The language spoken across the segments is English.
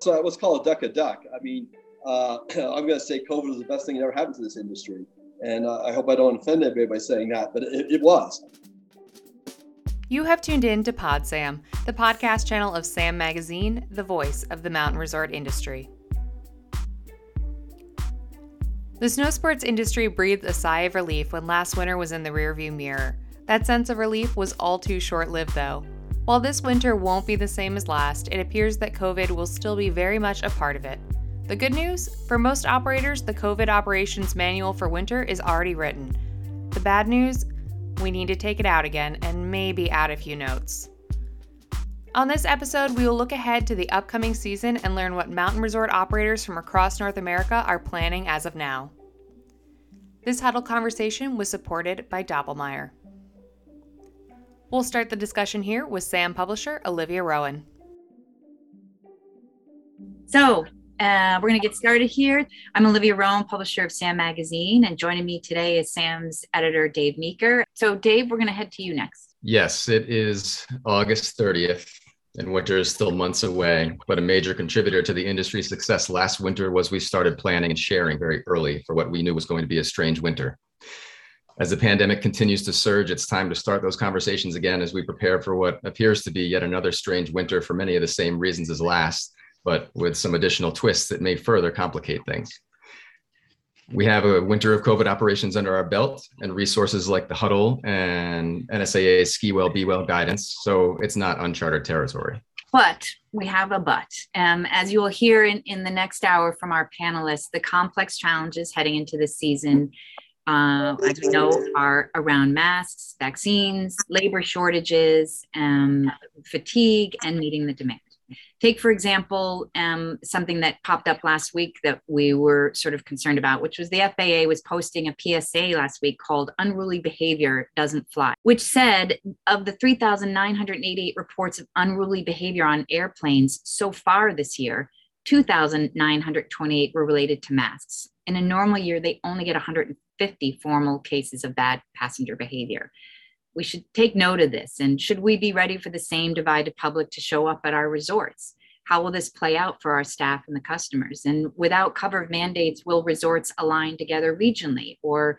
So let's call a duck a duck. I mean, uh, I'm going to say COVID was the best thing that ever happened to this industry. And uh, I hope I don't offend anybody by saying that, but it, it was. You have tuned in to Pod Sam, the podcast channel of Sam Magazine, the voice of the mountain resort industry. The snow sports industry breathed a sigh of relief when last winter was in the rearview mirror. That sense of relief was all too short lived, though. While this winter won't be the same as last, it appears that COVID will still be very much a part of it. The good news? For most operators, the COVID operations manual for winter is already written. The bad news? We need to take it out again and maybe add a few notes. On this episode, we will look ahead to the upcoming season and learn what mountain resort operators from across North America are planning as of now. This huddle conversation was supported by Doppelmayr. We'll start the discussion here with SAM publisher Olivia Rowan. So, uh, we're going to get started here. I'm Olivia Rowan, publisher of SAM Magazine, and joining me today is SAM's editor, Dave Meeker. So, Dave, we're going to head to you next. Yes, it is August 30th, and winter is still months away. But a major contributor to the industry's success last winter was we started planning and sharing very early for what we knew was going to be a strange winter. As the pandemic continues to surge, it's time to start those conversations again as we prepare for what appears to be yet another strange winter for many of the same reasons as last, but with some additional twists that may further complicate things we have a winter of COVID operations under our belt and resources like the Huddle and NSAA Ski Well, Be Well guidance. So it's not uncharted territory. But we have a but. Um, as you will hear in, in the next hour from our panelists, the complex challenges heading into this season, uh, as we know, are around masks, vaccines, labor shortages, um, fatigue, and meeting the demand. Take, for example, um, something that popped up last week that we were sort of concerned about, which was the FAA was posting a PSA last week called Unruly Behavior Doesn't Fly, which said of the 3,988 reports of unruly behavior on airplanes so far this year, 2,928 were related to masks. In a normal year, they only get 150 formal cases of bad passenger behavior we should take note of this. And should we be ready for the same divided public to show up at our resorts? How will this play out for our staff and the customers? And without cover of mandates, will resorts align together regionally or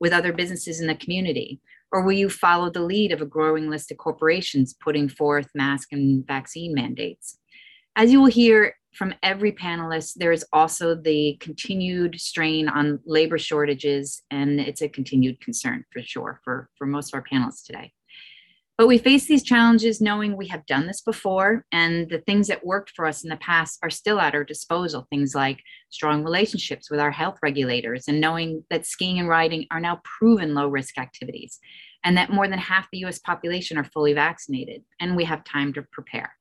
with other businesses in the community? Or will you follow the lead of a growing list of corporations putting forth mask and vaccine mandates? As you will hear, from every panelist, there is also the continued strain on labor shortages, and it's a continued concern for sure for, for most of our panelists today. But we face these challenges knowing we have done this before, and the things that worked for us in the past are still at our disposal. Things like strong relationships with our health regulators, and knowing that skiing and riding are now proven low risk activities, and that more than half the US population are fully vaccinated, and we have time to prepare.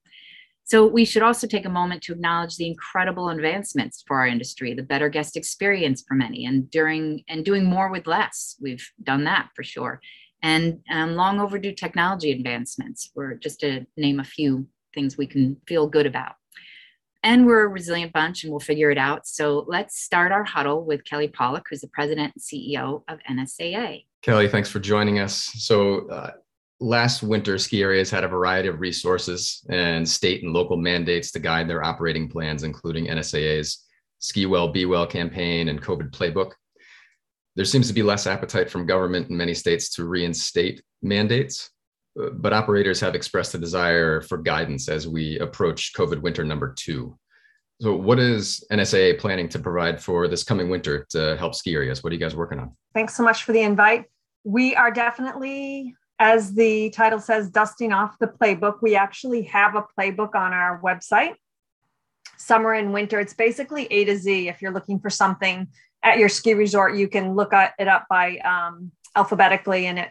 So we should also take a moment to acknowledge the incredible advancements for our industry, the better guest experience for many, and during and doing more with less. We've done that for sure, and um, long overdue technology advancements. We're just to name a few things we can feel good about. And we're a resilient bunch, and we'll figure it out. So let's start our huddle with Kelly Pollock, who's the president and CEO of NSAA. Kelly, thanks for joining us. So. Uh, last winter, ski areas had a variety of resources and state and local mandates to guide their operating plans, including NSAA's Ski Well, Be Well campaign and COVID playbook. There seems to be less appetite from government in many states to reinstate mandates, uh, but operators have expressed a desire for guidance as we approach COVID winter number two. So, what is NSAA planning to provide for this coming winter to help ski areas? What are you guys working on? Thanks so much for the invite. We are definitely as the title says, dusting off the playbook. We actually have a playbook on our website, summer and winter. It's basically A to Z. If you're looking for something at your ski resort, you can look it up by um, alphabetically and it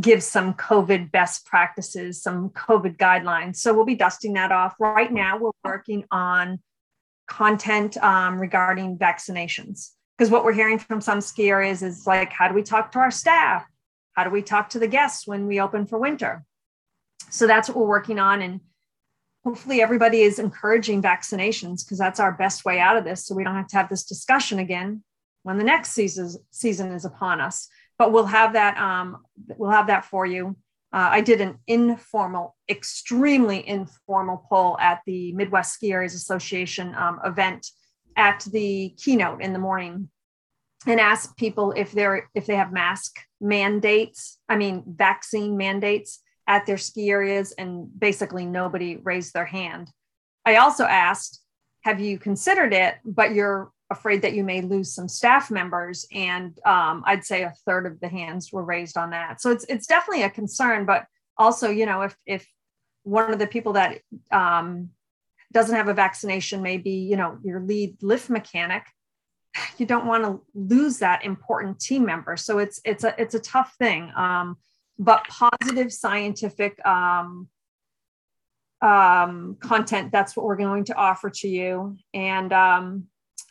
gives some COVID best practices, some COVID guidelines. So we'll be dusting that off. Right now, we're working on content um, regarding vaccinations because what we're hearing from some ski areas is like, how do we talk to our staff? How do we talk to the guests when we open for winter? So that's what we're working on. And hopefully everybody is encouraging vaccinations because that's our best way out of this. So we don't have to have this discussion again when the next season, season is upon us. But we'll have that, um, we'll have that for you. Uh, I did an informal, extremely informal poll at the Midwest Ski Areas Association um, event at the keynote in the morning and ask people if they're if they have mask mandates i mean vaccine mandates at their ski areas and basically nobody raised their hand. I also asked have you considered it? But you're afraid that you may lose some staff members and um, i'd say a third of the hands were raised on that. So it's it's definitely a concern but also you know if if one of the people that um, doesn't have a vaccination may be you know your lead lift mechanic you don't want to lose that important team member. So it's it's a it's a tough thing um, but positive scientific um, um, content that's what we're going to offer to you. And um,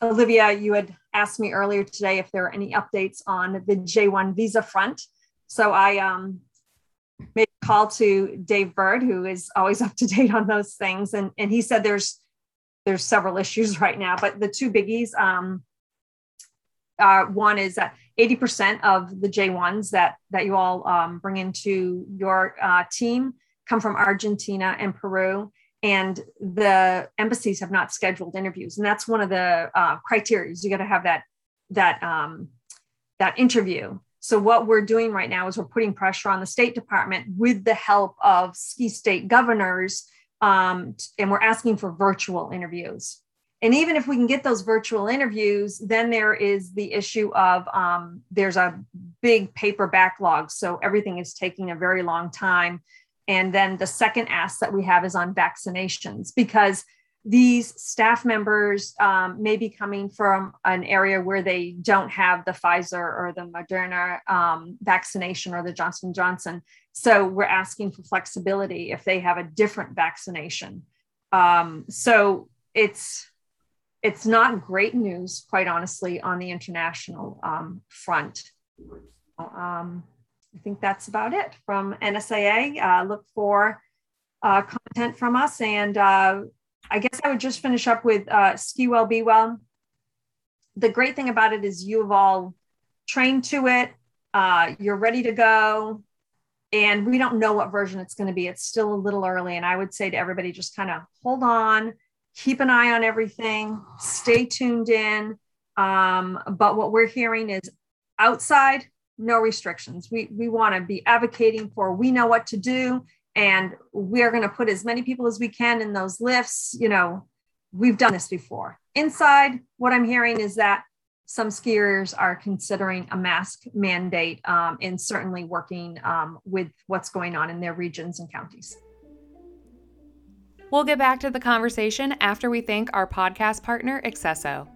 olivia you had asked me earlier today if there are any updates on the j1 visa front. So i um, made a call to dave Byrd who is always up to date on those things. And, and he said there's there's several issues right now but the two biggies um, uh, one is that 80% of the J1s that, that you all um, bring into your uh, team come from Argentina and Peru. And the embassies have not scheduled interviews. And that's one of the uh, criteria. You got to have that, that, um, that interview. So what we're doing right now is we're putting pressure on the State Department with the help of ski state governors, um, and we're asking for virtual interviews and even if we can get those virtual interviews then there is the issue of um, there's a big paper backlog so everything is taking a very long time and then the second ask that we have is on vaccinations because these staff members um, may be coming from an area where they don't have the Pfizer or the Moderna um, vaccination or the Johnson Johnson. So we're asking for flexibility if they have a different vaccination. Um, so it's it's not great news, quite honestly, on the international um, front. Um, I think that's about it from NSAA. Uh, look for uh, content from us. And uh, I guess I would just finish up with uh, Ski Well, Be Well. The great thing about it is you've all trained to it, uh, you're ready to go. And we don't know what version it's going to be. It's still a little early. And I would say to everybody, just kind of hold on, keep an eye on everything, stay tuned in. Um, but what we're hearing is outside, no restrictions. We, we want to be advocating for we know what to do, and we are going to put as many people as we can in those lifts. You know, we've done this before. Inside, what I'm hearing is that some skiers are considering a mask mandate um, and certainly working um, with what's going on in their regions and counties. We'll get back to the conversation after we thank our podcast partner, Accesso.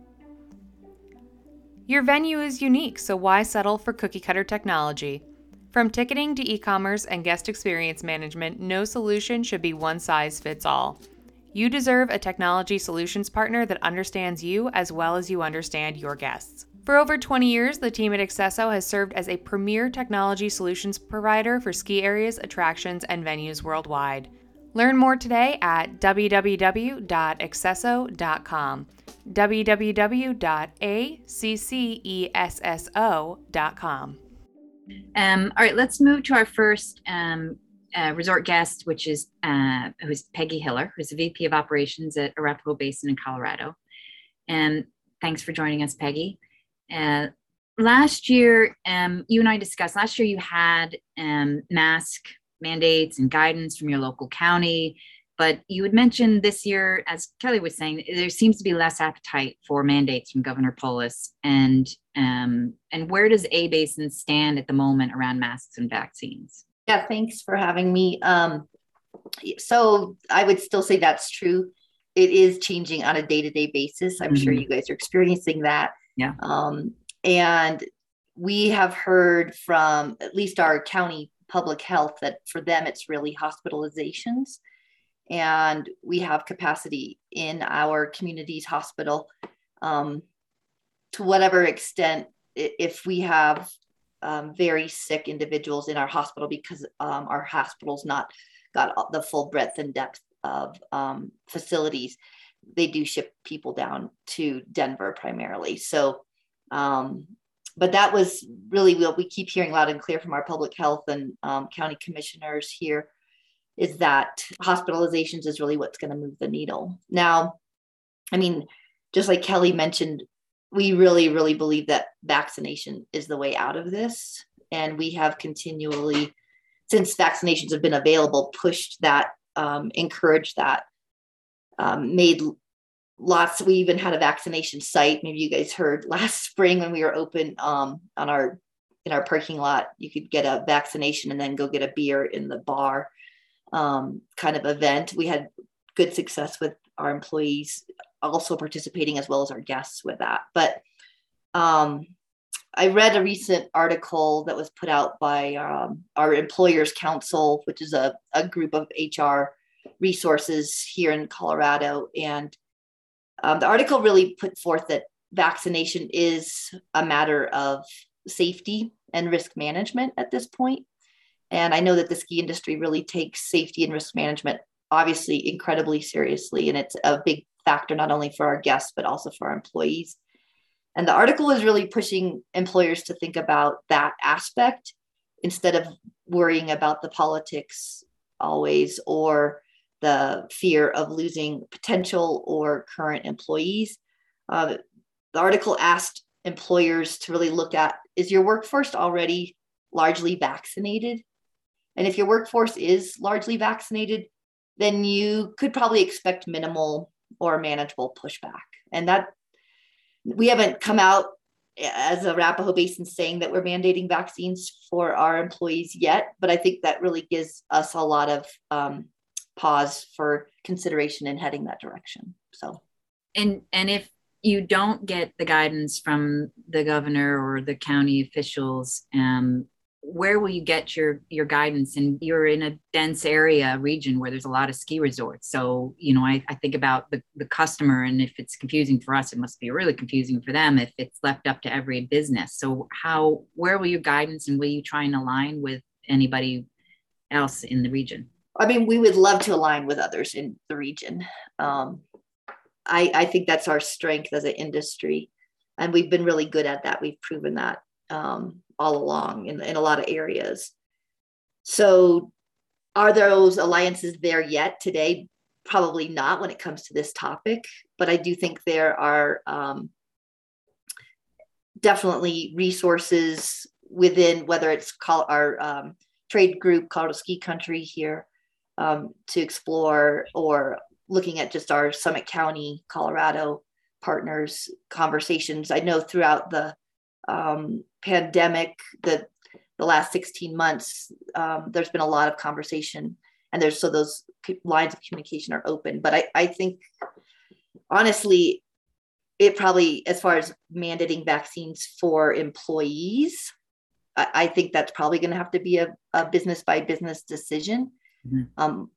Your venue is unique, so why settle for cookie cutter technology? From ticketing to e commerce and guest experience management, no solution should be one size fits all. You deserve a technology solutions partner that understands you as well as you understand your guests. For over 20 years, the team at Accesso has served as a premier technology solutions provider for ski areas, attractions, and venues worldwide. Learn more today at www.accesso.com. www.accesso.com. Um, all right, let's move to our first um, uh, resort guest, which is uh, who's Peggy Hiller, who's the VP of Operations at Arapahoe Basin in Colorado. And thanks for joining us, Peggy. Uh, last year, um, you and I discussed. Last year, you had um, mask mandates and guidance from your local county. But you had mentioned this year, as Kelly was saying, there seems to be less appetite for mandates from Governor Polis. And um, and where does A Basin stand at the moment around masks and vaccines? Yeah, thanks for having me. Um, so I would still say that's true. It is changing on a day to day basis. I'm mm-hmm. sure you guys are experiencing that. Yeah. Um, and we have heard from at least our county public health that for them it's really hospitalizations. And we have capacity in our community's hospital um, to whatever extent if we have um, very sick individuals in our hospital because um, our hospital's not got the full breadth and depth of um, facilities they do ship people down to denver primarily. So um, but that was really what we keep hearing loud and clear from our public health and um, county commissioners here is that hospitalizations is really what's going to move the needle. Now, I mean, just like Kelly mentioned, we really, really believe that vaccination is the way out of this. And we have continually, since vaccinations have been available, pushed that, um, encouraged that, um, made lots. We even had a vaccination site. Maybe you guys heard last spring when we were open um, on our in our parking lot. You could get a vaccination and then go get a beer in the bar um, kind of event. We had good success with our employees also participating as well as our guests with that. But um, I read a recent article that was put out by um, our Employers Council, which is a, a group of HR resources here in Colorado. And um, the article really put forth that vaccination is a matter of safety and risk management at this point. And I know that the ski industry really takes safety and risk management obviously incredibly seriously. And it's a big factor, not only for our guests, but also for our employees. And the article is really pushing employers to think about that aspect instead of worrying about the politics always or the fear of losing potential or current employees. Uh, the article asked employers to really look at is your workforce already largely vaccinated? And if your workforce is largely vaccinated, then you could probably expect minimal or manageable pushback. And that we haven't come out as Arapahoe Basin saying that we're mandating vaccines for our employees yet, but I think that really gives us a lot of um, pause for consideration in heading that direction. So, and and if you don't get the guidance from the governor or the county officials, um, where will you get your your guidance? And you're in a dense area region where there's a lot of ski resorts. So you know i, I think about the, the customer and if it's confusing for us it must be really confusing for them if it's left up to every business. So how where will your guidance and will you try and align with anybody else in the region i mean we would love to align with others in the region um, I, I think that's our strength as an industry and we've been really good at that we've proven that um, all along in, in a lot of areas. So, are those alliances there yet today? Probably not when it comes to this topic, but I do think there are um, definitely resources within whether it's called our um, trade group, Colorado Ski Country here, um, to explore, or looking at just our Summit County, Colorado partners conversations. I know throughout the um, pandemic, the the last 16 months, um, there's been a lot of conversation, and there's so those lines of communication are open. But I, I think honestly, it probably as far as mandating vaccines for employees, I, I think that's probably going to have to be a, a, business by business decision. Mm-hmm. Um,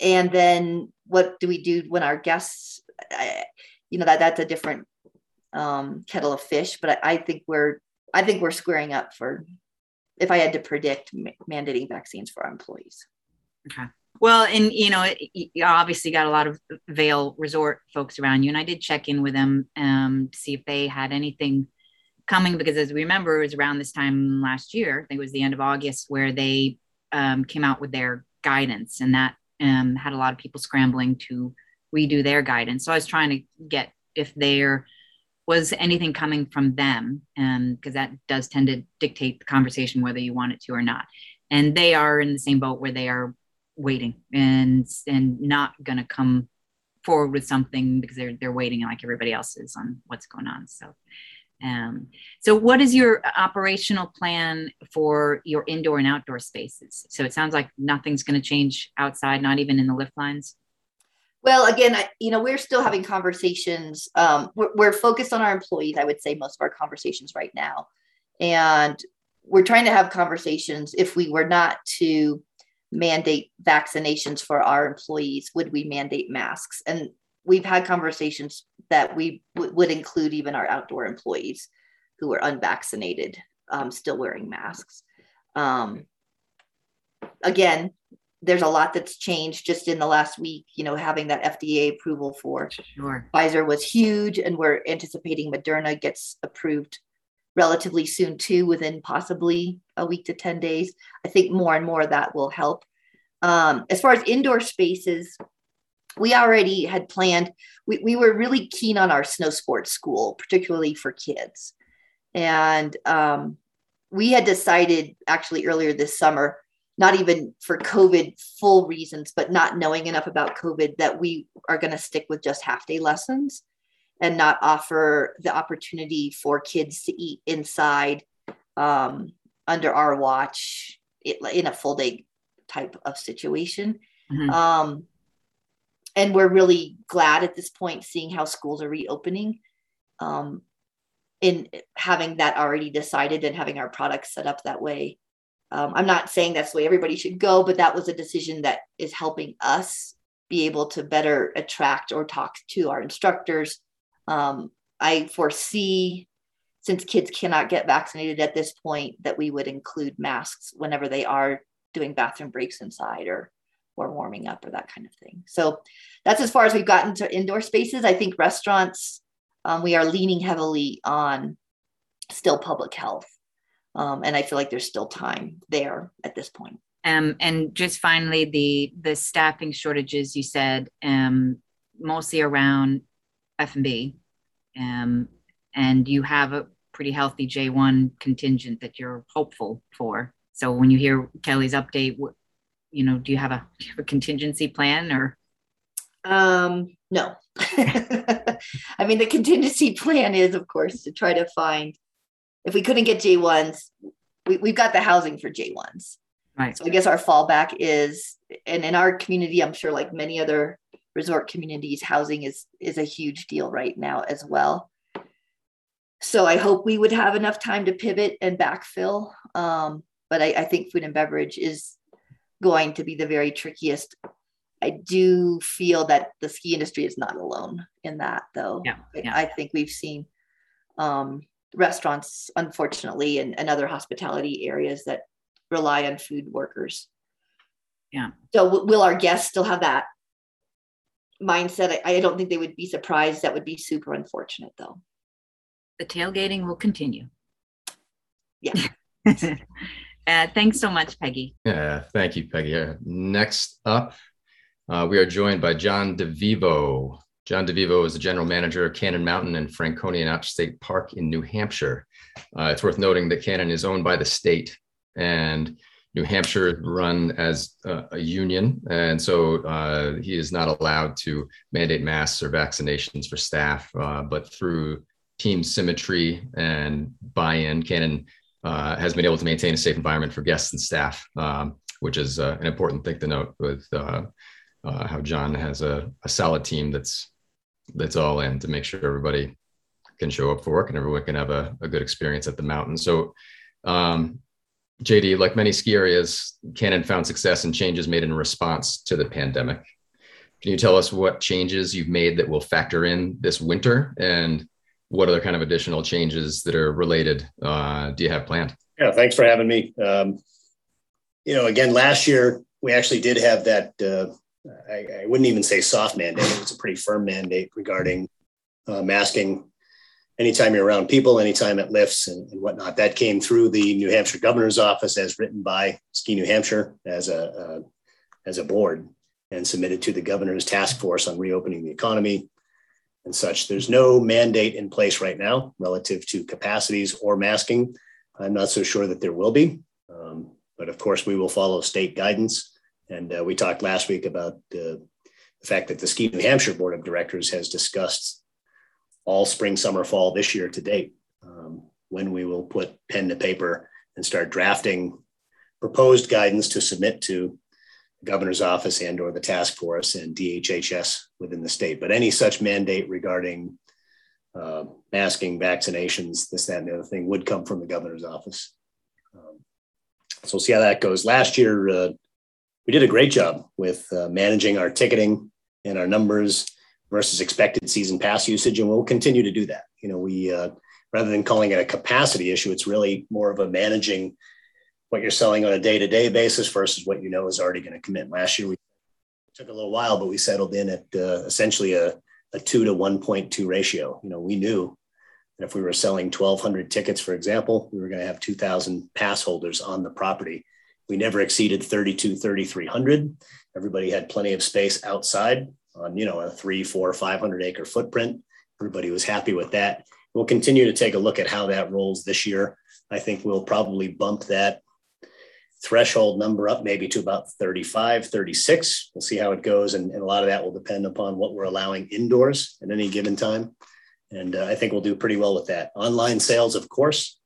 and then what do we do when our guests? I, you know that that's a different um, kettle of fish. But I, I, think we're I think we're squaring up for if I had to predict ma- mandating vaccines for our employees. Okay. Well, and you know, you obviously got a lot of Vail Resort folks around you, and I did check in with them um, to see if they had anything coming because, as we remember, it was around this time last year. I think it was the end of August where they um, came out with their guidance, and that um, had a lot of people scrambling to redo their guidance. So I was trying to get if they're was anything coming from them because um, that does tend to dictate the conversation whether you want it to or not and they are in the same boat where they are waiting and and not going to come forward with something because they're they're waiting like everybody else is on what's going on so um, so what is your operational plan for your indoor and outdoor spaces so it sounds like nothing's going to change outside not even in the lift lines well, again, I, you know, we're still having conversations. Um, we're, we're focused on our employees. I would say most of our conversations right now, and we're trying to have conversations. If we were not to mandate vaccinations for our employees, would we mandate masks? And we've had conversations that we w- would include even our outdoor employees who are unvaccinated, um, still wearing masks. Um, again, there's a lot that's changed just in the last week. You know, having that FDA approval for sure. Pfizer was huge, and we're anticipating Moderna gets approved relatively soon too, within possibly a week to 10 days. I think more and more of that will help. Um, as far as indoor spaces, we already had planned, we, we were really keen on our snow sports school, particularly for kids. And um, we had decided actually earlier this summer, not even for COVID full reasons, but not knowing enough about COVID, that we are going to stick with just half day lessons and not offer the opportunity for kids to eat inside um, under our watch in a full day type of situation. Mm-hmm. Um, and we're really glad at this point seeing how schools are reopening um, in having that already decided and having our products set up that way. Um, I'm not saying that's the way everybody should go, but that was a decision that is helping us be able to better attract or talk to our instructors um, I foresee, since kids cannot get vaccinated at this point, that we would include masks whenever they are doing bathroom breaks inside or or warming up or that kind of thing. So that's as far as we've gotten to indoor spaces. I think restaurants, um, we are leaning heavily on still public health. Um, and I feel like there's still time there at this point. Um, and just finally, the the staffing shortages you said um, mostly around F&B, um, and you have a pretty healthy J1 contingent that you're hopeful for. So when you hear Kelly's update, you know, do you have a, you have a contingency plan or? Um, no. I mean, the contingency plan is, of course, to try to find, if we couldn't get J1s, we, we've got the housing for J1s. Right. So I guess our fallback is, and in our community, I'm sure like many other resort communities, housing is is a huge deal right now as well. So I hope we would have enough time to pivot and backfill. Um, but I, I think food and beverage is going to be the very trickiest. I do feel that the ski industry is not alone in that, though. Yeah, yeah. I think we've seen um, restaurants, unfortunately, and, and other hospitality areas that rely on food workers. Yeah. So w- will our guests still have that mindset, I, I don't think they would be surprised. That would be super unfortunate, though. The tailgating will continue. Yeah. uh, thanks so much, Peggy. Yeah, thank you, Peggy. Uh, next up, uh, we are joined by John DeVivo. John DeVivo is the general manager of Cannon Mountain and Franconia Notch State Park in New Hampshire. Uh, it's worth noting that Cannon is owned by the state and New Hampshire run as a, a union, and so uh, he is not allowed to mandate masks or vaccinations for staff. Uh, but through team symmetry and buy-in, Cannon uh, has been able to maintain a safe environment for guests and staff, um, which is uh, an important thing to note. With uh, uh, how John has a, a solid team that's that's all in to make sure everybody can show up for work and everyone can have a, a good experience at the mountain. So um, JD, like many ski areas, Cannon found success in changes made in response to the pandemic. Can you tell us what changes you've made that will factor in this winter and what other kind of additional changes that are related uh, do you have planned? Yeah, thanks for having me. Um, you know, again, last year we actually did have that. Uh, I, I, wouldn't even say soft mandate; it was a pretty firm mandate regarding uh, masking anytime you're around people, anytime it lifts and, and, whatnot. That came through the New Hampshire governor's office as written by Ski New Hampshire as a, uh, as a board and submitted to the governor's task force on reopening the economy and such. There's no mandate in place right now relative to capacities or masking. I'm not so sure that there will be, um, but of course we will follow state guidance. And uh, we talked last week about uh, the fact that the Ski New Hampshire Board of Directors has discussed all spring, summer, fall this year to date, um, when we will put pen to paper and start drafting proposed guidance to submit to governor's office and or the task force and DHHS within the state. But any such mandate regarding uh, masking, vaccinations, this, that, and the other thing would come from the governor's office. Um, so we'll see how that goes. Last year, uh, we did a great job with uh, managing our ticketing and our numbers versus expected season pass usage, and we'll continue to do that. You know, we uh, rather than calling it a capacity issue, it's really more of a managing what you're selling on a day-to-day basis versus what you know is already going to commit. Last year we took a little while, but we settled in at uh, essentially a, a two to 1.2 ratio. You know, we knew that if we were selling 1,200 tickets, for example, we were going to have 2,000 pass holders on the property. We never exceeded 32, 3,300. Everybody had plenty of space outside on, you know, a three, four, 500 acre footprint. Everybody was happy with that. We'll continue to take a look at how that rolls this year. I think we'll probably bump that threshold number up maybe to about 35, 36. We'll see how it goes. And, and a lot of that will depend upon what we're allowing indoors at any given time. And uh, I think we'll do pretty well with that. Online sales, of course,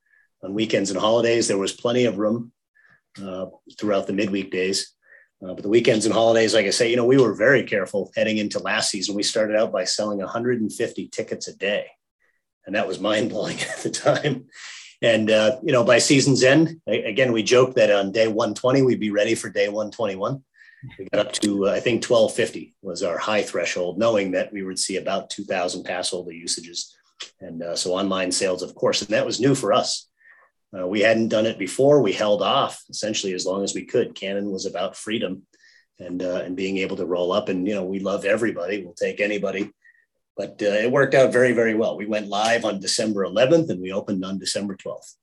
on weekends and holidays, there was plenty of room uh, throughout the midweek days. Uh, but the weekends and holidays, like I say, you know, we were very careful heading into last season. We started out by selling 150 tickets a day. And that was mind blowing at the time. And, uh, you know, by season's end, again, we joked that on day 120, we'd be ready for day 121. We got up to, uh, I think, 1250 was our high threshold, knowing that we would see about 2,000 pass holder usages. And uh, so online sales, of course, and that was new for us. Uh, we hadn't done it before. We held off essentially as long as we could. Cannon was about freedom and uh, and being able to roll up. And you know, we love everybody. We'll take anybody but uh, it worked out very, very well. We went live on December 11th and we opened on December 12th.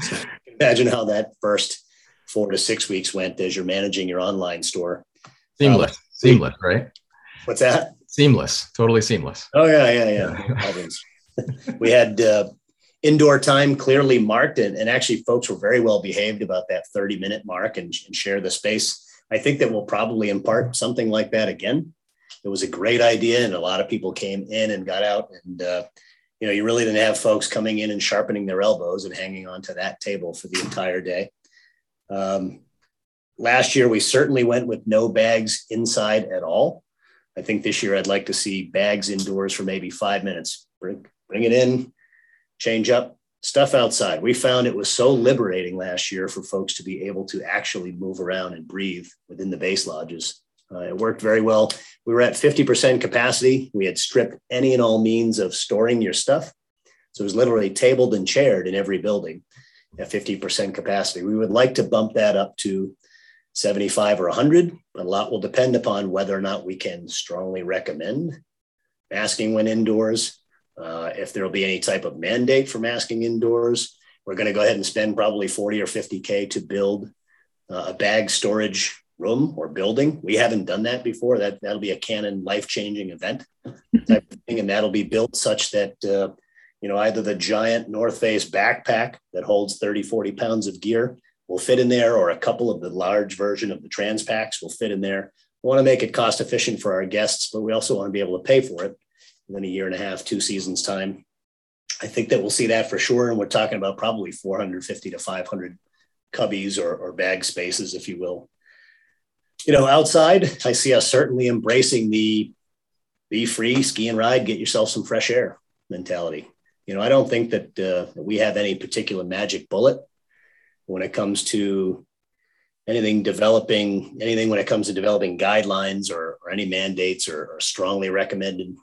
so imagine how that first four to six weeks went as you're managing your online store. Seamless, um, seamless, right? What's that? Seamless, totally seamless. Oh yeah, yeah, yeah. we had uh, indoor time clearly marked, and, and actually, folks were very well behaved about that 30 minute mark and, and share the space. I think that we'll probably impart something like that again it was a great idea, and a lot of people came in and got out. And uh, you know, you really didn't have folks coming in and sharpening their elbows and hanging on to that table for the entire day. Um, last year, we certainly went with no bags inside at all. I think this year I'd like to see bags indoors for maybe five minutes. Bring, bring it in, change up, stuff outside. We found it was so liberating last year for folks to be able to actually move around and breathe within the base lodges uh, it worked very well. We were at 50% capacity. We had stripped any and all means of storing your stuff. So it was literally tabled and chaired in every building at 50% capacity. We would like to bump that up to 75 or 100. A lot will depend upon whether or not we can strongly recommend masking when indoors. Uh, if there will be any type of mandate for masking indoors, we're going to go ahead and spend probably 40 or 50K to build uh, a bag storage room or building. We haven't done that before. That that'll be a Cannon life changing event type of thing, and that'll be built such that uh, you know either the giant North Face backpack that holds 30, 40 pounds of gear will fit in there, or a couple of the large version of the trans packs will fit in there. We want to make it cost efficient for our guests, but we also want to be able to pay for it within a year and a half, two seasons time. I think that we'll see that for sure, and we're talking about probably 450 to 500 cubbies or, or bag spaces, if you will, you know, outside, I see us certainly embracing the be free, ski and ride, get yourself some fresh air mentality. You know, I don't think that uh, we have any particular magic bullet when it comes to anything developing, anything when it comes to developing guidelines or, or any mandates or, or, strongly recommended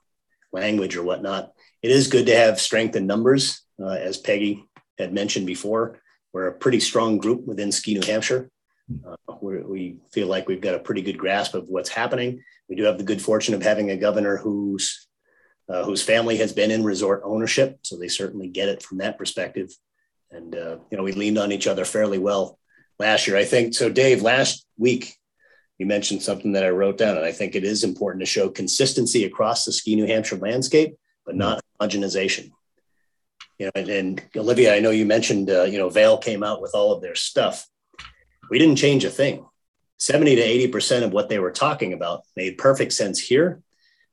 language or whatnot. It is good to have strength in numbers, uh, as Peggy had mentioned before. We're a pretty strong group within Ski New Hampshire. Uh, we feel like we've got a pretty good grasp of what's happening. We do have the good fortune of having a governor whose uh, whose family has been in resort ownership, so they certainly get it from that perspective. And uh, you know, we leaned on each other fairly well last year. I think so. Dave, last week you mentioned something that I wrote down, and I think it is important to show consistency across the ski New Hampshire landscape, but not homogenization. You know, and, and Olivia, I know you mentioned uh, you know Vail came out with all of their stuff we didn't change a thing. 70 to 80% of what they were talking about made perfect sense here,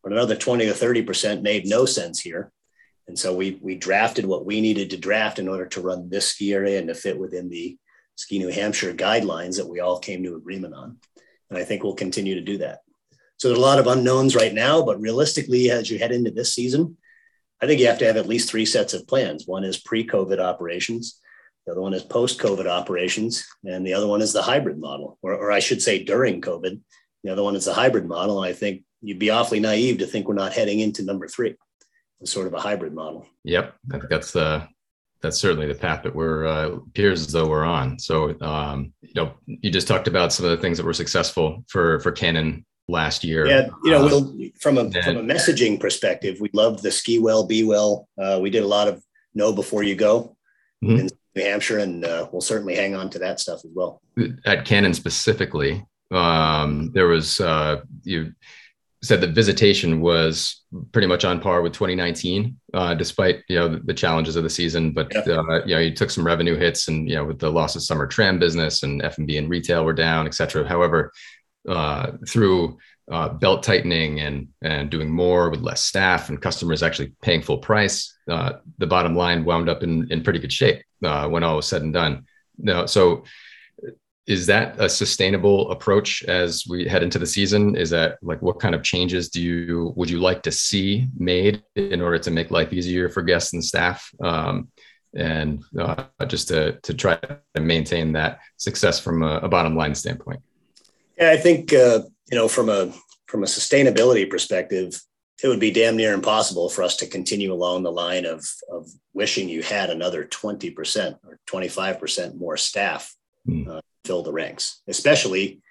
but another 20 to 30% made no sense here. And so we, we drafted what we needed to draft in order to run this ski area and to fit within the Ski New Hampshire guidelines that we all came to agreement on. And I think we'll continue to do that. So there's a lot of unknowns right now, but realistically, as you head into this season, I think you have to have at least three sets of plans. One is pre COVID operations. The other one is post COVID operations, and the other one is the hybrid model, or, or I should say during COVID. The other one is the hybrid model. And I think you'd be awfully naive to think we're not heading into number three, sort of a hybrid model. Yep, I think that's the that's certainly the path that we're uh, appears as though we're on. So um, you know, you just talked about some of the things that were successful for for Cannon last year. Yeah, you know, Uh, we'll, from a and- from a messaging perspective, we loved the ski well, be well. Uh, we did a lot of know before you go Mhm. in New Hampshire, and uh, we'll certainly hang on to that stuff as well. at Cannon specifically, um, there was uh, you said that visitation was pretty much on par with 2019, uh, despite you know the, the challenges of the season. But Yeah. uh, you know you took some revenue hits, and you know with the loss of summer tram business and F and B and retail were down, et cetera. However, uh, through uh, belt tightening and and doing more with less staff and customers actually paying full price, uh, the bottom line wound up in in pretty good shape uh, when all was said and done. Now, so is that a sustainable approach as we head into the season? Is that like what kind of changes do you would you like to see made in order to make life easier for guests and staff? Um, and uh, just to, to try to maintain that success from a, a bottom line standpoint. Yeah, I think uh, you know from a from a sustainability perspective, it would be damn near impossible for us to continue along the line of of wishing you had another twenty percent or twenty five percent more staff Hmm. uh, fill the ranks, especially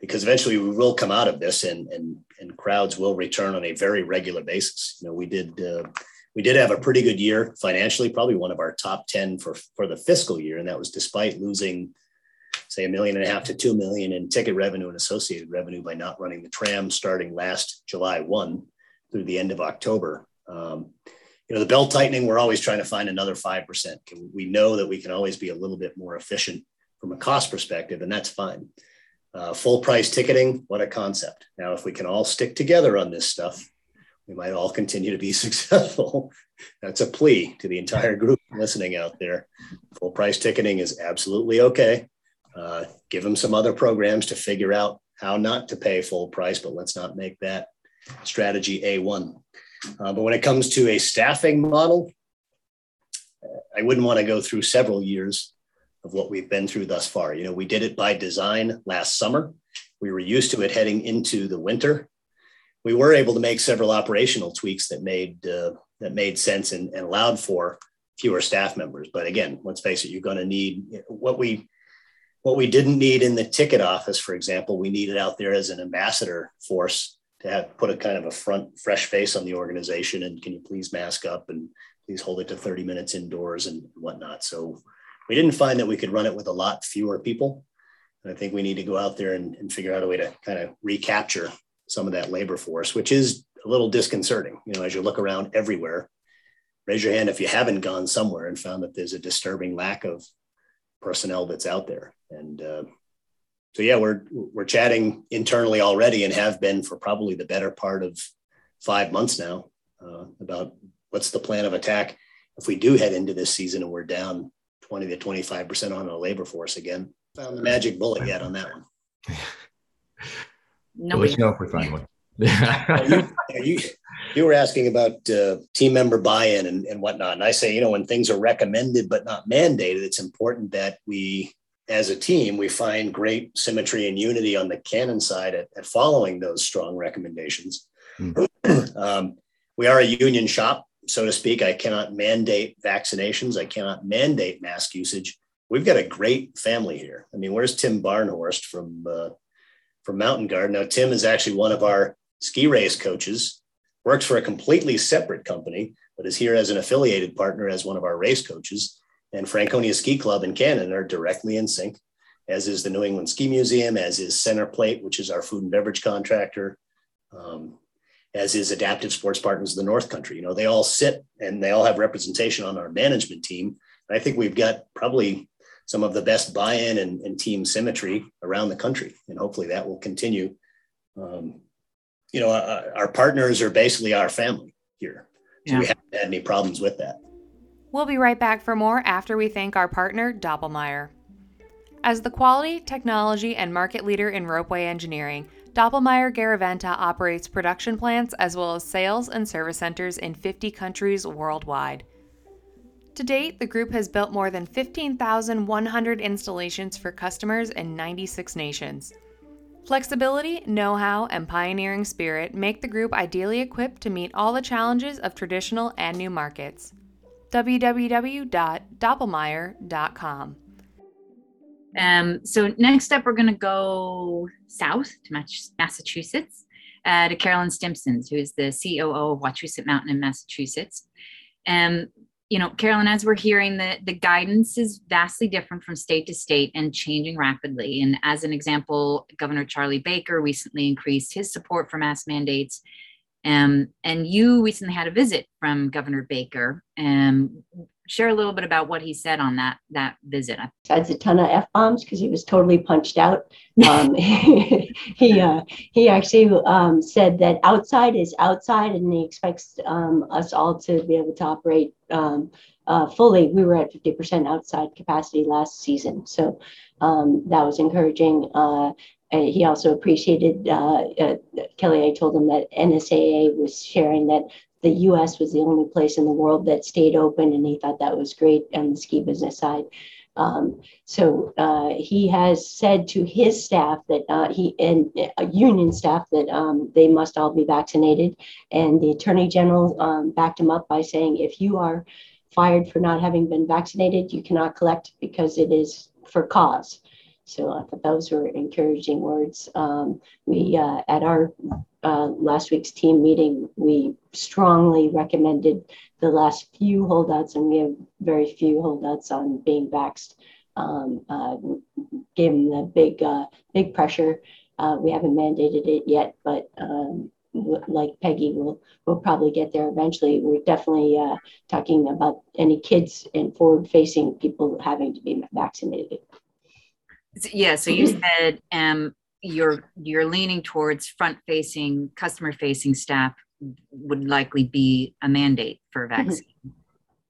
because eventually we will come out of this and and and crowds will return on a very regular basis. You know, we did. Uh, we did have a pretty good year financially, probably one of our top 10 for, for the fiscal year. And that was despite losing say a million and a half to two million in ticket revenue and associated revenue by not running the tram starting last July 1 through the end of October. Um, you know, the belt tightening, we're always trying to find another 5%. Can, we know that we can always be a little bit more efficient from a cost perspective, and that's fine. Uh, full price ticketing, what a concept. Now, if we can all stick together on this stuff, we might all continue to be successful. That's a plea to the entire group listening out there. Full price ticketing is absolutely okay. Uh, give them some other programs to figure out how not to pay full price, but let's not make that strategy A1. Uh, but when it comes to a staffing model, I wouldn't want to go through several years of what we've been through thus far. You know, we did it by design last summer. We were used to it heading into the winter. We were able to make several operational tweaks that made uh, that made sense and, and allowed for fewer staff members. But again, let's face it, you're going to need what we what we didn't need in the ticket office, for example, we needed out there as an ambassador force to have put a kind of a front, fresh face on the organization. And can you please mask up and please hold it to 30 minutes indoors and whatnot. So we didn't find that we could run it with a lot fewer people. And I think we need to go out there and, and figure out a way to kind of recapture some of that labor force, which is a little disconcerting. You know, as you look around everywhere, raise your hand if you haven't gone somewhere and found that there's a disturbing lack of personnel that's out there. And uh, so, yeah, we're we're chatting internally already and have been for probably the better part of five months now uh, about what's the plan of attack if we do head into this season and we're down 20 to 25 percent on our labor force again. Found the magic bullet yet on that one. We'll let you know if we find one you, you, you were asking about uh, team member buy-in and, and whatnot. And I say, you know, when things are recommended but not mandated, it's important that we, as a team, we find great symmetry and unity on the Cannon side at, at following those strong recommendations. um, we are a union shop, so to speak. I cannot mandate vaccinations. I cannot mandate mask usage. We've got a great family here. I mean, where's Tim Barnhorst from uh, from Mountain Guard? Now, Tim is actually one of our ski race coaches, works for a completely separate company, but is here as an affiliated partner as one of our race coaches. And Franconia Ski Club in Cannon are directly in sync, as is the New England Ski Museum, as is Centerplate, which is our food and beverage contractor, um, as is Adaptive Sports Partners of the North Country. You know, they all sit and they all have representation on our management team. And I think we've got probably some of the best buy-in and, and team symmetry around the country, and hopefully that will continue. Um, you know, our, our partners are basically our family here, so Yeah. we haven't had any problems with that. We'll be right back for more after we thank our partner, Doppelmayr. As the quality, technology, and market leader in ropeway engineering, Doppelmayr Garaventa operates production plants as well as sales and service centers in 50 countries worldwide. To date, the group has built more than 15,100 installations for customers in 96 nations. Flexibility, know how, and pioneering spirit make the group ideally equipped to meet all the challenges of traditional and new markets. www.doppelmayr.com. Um, so next up, we're going to go south to Massachusetts uh, to Carolyn Stimpsons, who is the COO of Wachusett Mountain in Massachusetts. Um, you know, Carolyn, as we're hearing, the, the guidance is vastly different from state to state and changing rapidly. And as an example, Governor Charlie Baker recently increased his support for mask mandates. Um, and you recently had a visit from Governor Baker. Um, share a little bit about what he said on that that visit. Besides a ton of f bombs because he was totally punched out. Um, he uh, he actually um, said that outside is outside, and he expects um, us all to be able to operate um, uh, fully. We were at fifty percent outside capacity last season, so um, that was encouraging. Uh, he also appreciated uh, uh, Kelly. I told him that NSAA was sharing that the US was the only place in the world that stayed open, and he thought that was great on the ski business side. Um, so uh, he has said to his staff that uh, he and uh, union staff that um, they must all be vaccinated. And the attorney general um, backed him up by saying, if you are fired for not having been vaccinated, you cannot collect because it is for cause. So I thought those were encouraging words. Um, we uh, at our uh, last week's team meeting, we strongly recommended the last few holdouts, and we have very few holdouts on being vaxxed. Um, uh, gave them the big, uh, big pressure. Uh, we haven't mandated it yet, but um, like Peggy, we'll we'll probably get there eventually. We're definitely uh, talking about any kids and forward-facing people having to be vaccinated. Yeah. So you said um, you're you're leaning towards front facing customer facing staff would likely be a mandate for a mm-hmm. vaccine mm-hmm.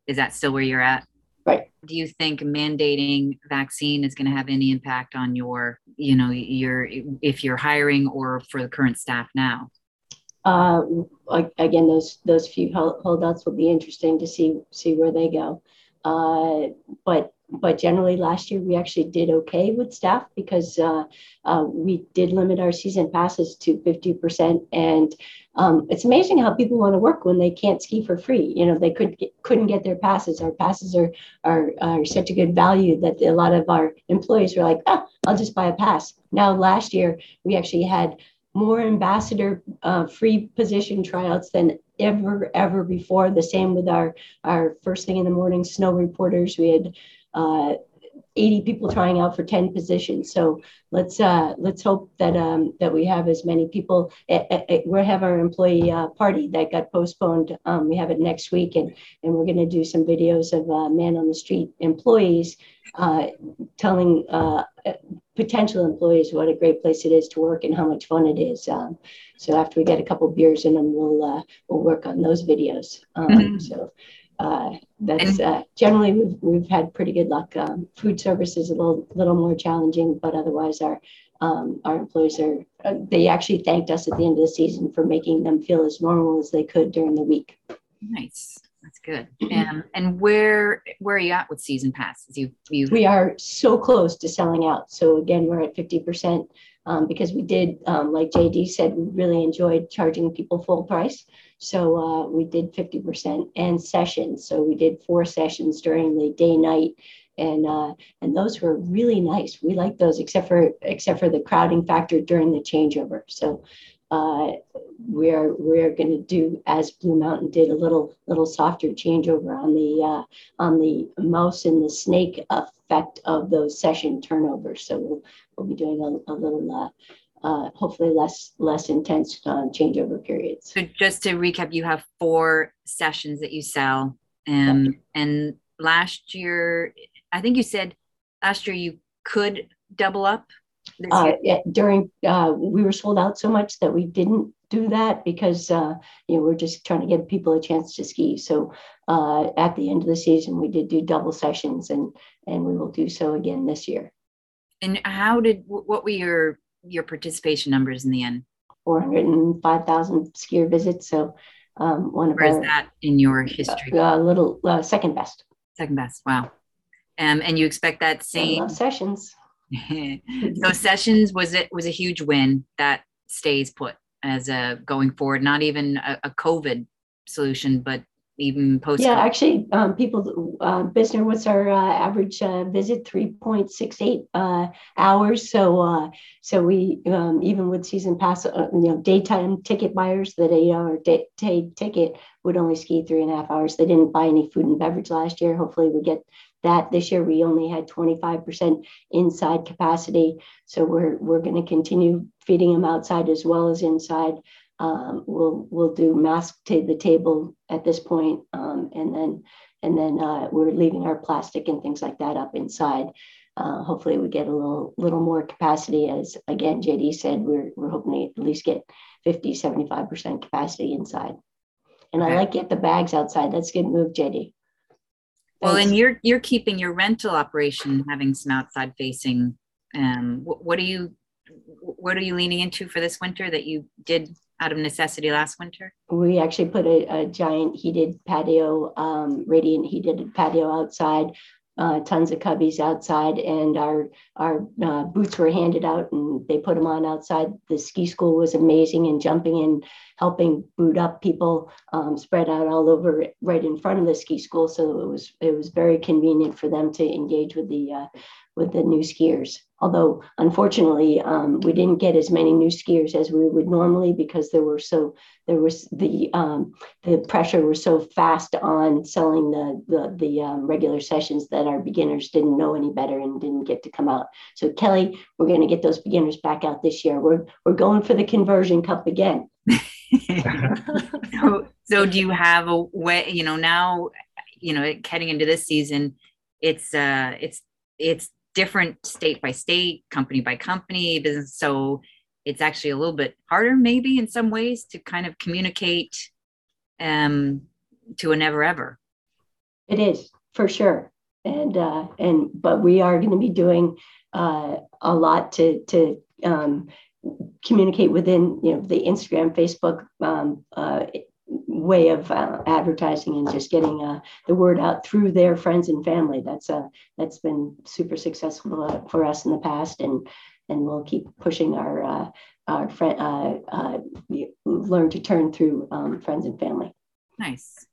is that still where you're at right do you think mandating vaccine is going to have any impact on your you know your if you're hiring or for the current staff now uh, again those those few holdouts will be interesting to see see where they go uh, but but generally last year we actually did okay with staff because uh, uh, we did limit our season passes to 50% and um, it's amazing how people want to work when they can't ski for free. You know they could get, couldn't get their passes. Our passes are, are are such a good value that a lot of our employees were like oh, i'll just buy a pass. Now last year we actually had more ambassador uh, free position tryouts than ever ever before. The same with our our first thing in the morning snow reporters. We had uh, 80 people trying out for 10 positions. So let's uh, let's hope that um, that we have as many people. we have our employee uh, party that got postponed. Um, we have it next week, and and we're going to do some videos of uh, man on the street employees uh, telling uh, potential employees what a great place it is to work and how much fun it is. Um, so after we get a couple beers in them, we'll uh, we'll work on those videos. Um, mm-hmm. So uh, that's uh, generally we've, we've had pretty good luck. Um, food service is a little little more challenging, but otherwise our um, our employees are uh, they actually thanked us at the end of the season for making them feel as normal as they could during the week. Nice. That's good. Um, and where where are you at with season passes? You you we are so close to selling out. So again, we're at fifty percent um, because we did, um, like JD said, we really enjoyed charging people full price. So uh, we did 50% and sessions. So we did four sessions during the day night. And uh, and those were really nice. We like those, except for except for the crowding factor during the changeover. So uh, we're we're going to do as Blue Mountain did a little little softer changeover on the uh, on the mouse and the snake effect of those session turnovers. So we'll we'll be doing a, a little. Uh, uh, hopefully less less intense uh, changeover periods. So just to recap, you have four sessions that you sell, um, and last year, I think you said last year you could double up. Uh, yeah, during uh, we were sold out so much that we didn't do that because uh, you know we're just trying to give people a chance to ski. So uh, at the end of the season, we did do double sessions, and and we will do so again this year. And how did what were your your participation numbers in the end? 405,000 skier visits. So um, one of Where our, is that in your history? A uh, little uh, second best. Second best. Wow. Um, and you expect that same sessions. so sessions was it was a huge win that stays put as a going forward. Not even a, a COVID solution, but even post? Yeah, actually, um, people, uh, Bisner, what's our uh, average uh, visit? 3.68 uh, hours. So, uh, so we, um, even with season pass, uh, you know, daytime ticket buyers that a hour day, day ticket would only ski three and a half hours. They didn't buy any food and beverage last year. Hopefully, we get that this year. We only had 25% inside capacity. So we're, we're going to continue feeding them outside as well as inside. Um, we'll we'll do mask to the table at this point, um, and then and then uh, we're leaving our plastic and things like that up inside. Uh, hopefully, we get a little little more capacity. As again, JD said, we're we're hoping to at least get 50, 75 percent capacity inside. And okay. I like get the bags outside. That's good move, JD. Well, and you're you're keeping your rental operation having some outside facing. Um, what, what are you what are you leaning into for this winter that you did out of necessity last winter? We actually put a, a giant heated patio, um, radiant heated patio outside. Uh, tons of cubbies outside, and our our uh, boots were handed out, and they put them on outside. The ski school was amazing, and jumping and helping boot up people, um, spread out all over right in front of the ski school. So it was it was very convenient for them to engage with the uh, with the new skiers. Although unfortunately, um, we didn't get as many new skiers as we would normally because there were so there was the um, the pressure was so fast on selling the the, the um, regular sessions that our beginners didn't know any better and didn't get to come out. So Kelly, we're going to get those beginners back out this year. We're we're going for the conversion cup again. so, so do you have a way? You know now, you know, heading into this season, it's uh, it's it's different state by state, company by company, business. So it's actually a little bit harder, maybe in some ways, to kind of communicate um, to a never ever. It is for sure, and uh, and but we are going to be doing uh, a lot to to um, communicate within you know the Instagram, Facebook um, uh, way of uh, advertising and just getting uh, the word out through their friends and family. That's uh, that's been super successful uh, for us in the past, and and we'll keep pushing our uh, our friend uh, learn to turn through um, friends and family. Nice.